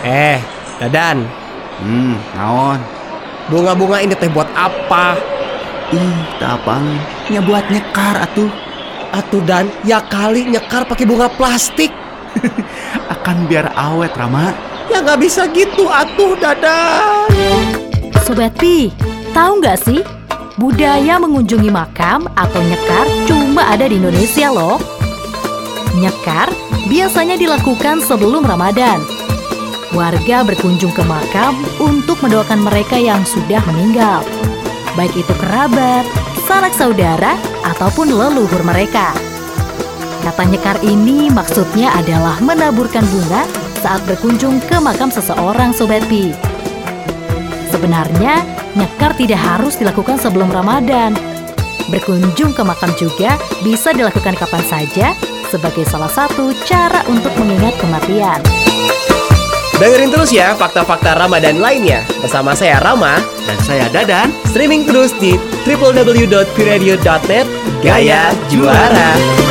Eh, Dadan, Hmm, naon? bunga-bunga ini teh buat apa? Ih, tapang. Ya buat nyekar atuh. Atuh Dan, ya kali nyekar pakai bunga plastik. Akan biar awet, Rama. Ya nggak bisa gitu atuh Dadan. Sobat Pi, tahu nggak sih? Budaya mengunjungi makam atau nyekar cuma ada di Indonesia loh. Nyekar biasanya dilakukan sebelum Ramadan. Warga berkunjung ke makam untuk mendoakan mereka yang sudah meninggal. Baik itu kerabat, sanak saudara, ataupun leluhur mereka. Kata nyekar ini maksudnya adalah menaburkan bunga saat berkunjung ke makam seseorang Sobat Pi. Sebenarnya, nyekar tidak harus dilakukan sebelum Ramadan. Berkunjung ke makam juga bisa dilakukan kapan saja sebagai salah satu cara untuk mengingat kematian. Dengerin terus ya fakta-fakta Ramadan lainnya bersama saya Rama. Dan saya Dadan. Streaming terus di www.piradio.net Gaya Juara.